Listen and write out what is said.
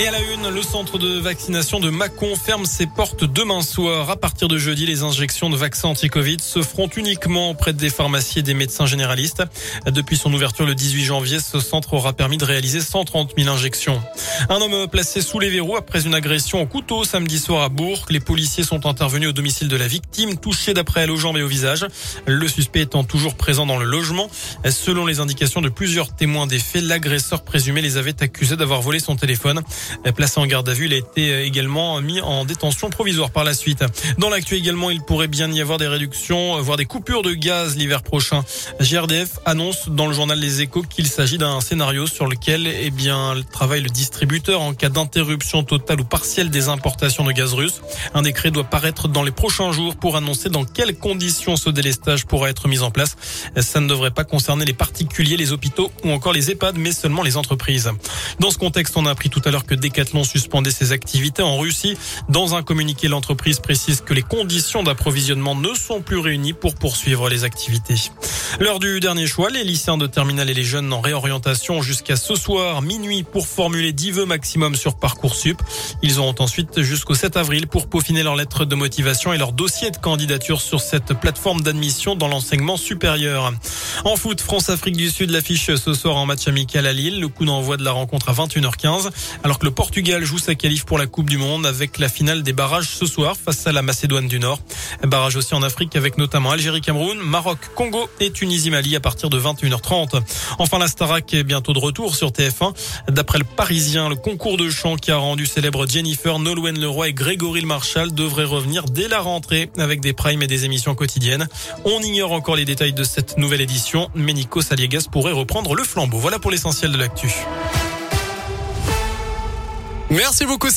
Et à la une, le centre de vaccination de Mâcon ferme ses portes demain soir. À partir de jeudi, les injections de vaccins anti-Covid se feront uniquement auprès des pharmacies et des médecins généralistes. Depuis son ouverture le 18 janvier, ce centre aura permis de réaliser 130 000 injections. Un homme placé sous les verrous après une agression au couteau samedi soir à Bourg. Les policiers sont intervenus au domicile de la victime, touchée d'après elle aux jambes et au visage. Le suspect étant toujours présent dans le logement. Selon les indications de plusieurs témoins des faits, l'agresseur présumé les avait accusés d'avoir volé son téléphone. Placé en garde à vue, il a été également mis en détention provisoire par la suite. Dans l'actu également, il pourrait bien y avoir des réductions, voire des coupures de gaz l'hiver prochain. GRDF annonce dans le journal Les Échos qu'il s'agit d'un scénario sur lequel eh bien, travaille le distributeur en cas d'interruption totale ou partielle des importations de gaz russe. Un décret doit paraître dans les prochains jours pour annoncer dans quelles conditions ce délestage pourra être mis en place. Ça ne devrait pas concerner les particuliers, les hôpitaux ou encore les EHPAD, mais seulement les entreprises. Dans ce contexte, on a appris tout à l'heure que Decathlon suspendait ses activités en Russie. Dans un communiqué, l'entreprise précise que les conditions d'approvisionnement ne sont plus réunies pour poursuivre les activités. L'heure du dernier choix, les lycéens de terminale et les jeunes en réorientation jusqu'à ce soir, minuit, pour formuler 10 vœux maximum sur Parcoursup. Ils auront ensuite jusqu'au 7 avril pour peaufiner leur lettre de motivation et leur dossier de candidature sur cette plateforme d'admission dans l'enseignement supérieur. En foot, France-Afrique du Sud l'affiche ce soir en match amical à Lille. Le coup d'envoi de la rencontre à 21h15, alors que le Portugal joue sa qualif pour la Coupe du Monde avec la finale des barrages ce soir face à la Macédoine du Nord. Barrage aussi en Afrique avec notamment Algérie-Cameroun, Maroc, Congo et Tunisie-Mali à partir de 21h30. Enfin, la Starac est bientôt de retour sur TF1. D'après le Parisien, le concours de chant qui a rendu célèbre Jennifer, Nolwenn Leroy et Grégory Le Marchal devrait revenir dès la rentrée avec des primes et des émissions quotidiennes. On ignore encore les détails de cette nouvelle édition mais Nico Saliegas pourrait reprendre le flambeau. Voilà pour l'essentiel de l'actu. Merci beaucoup.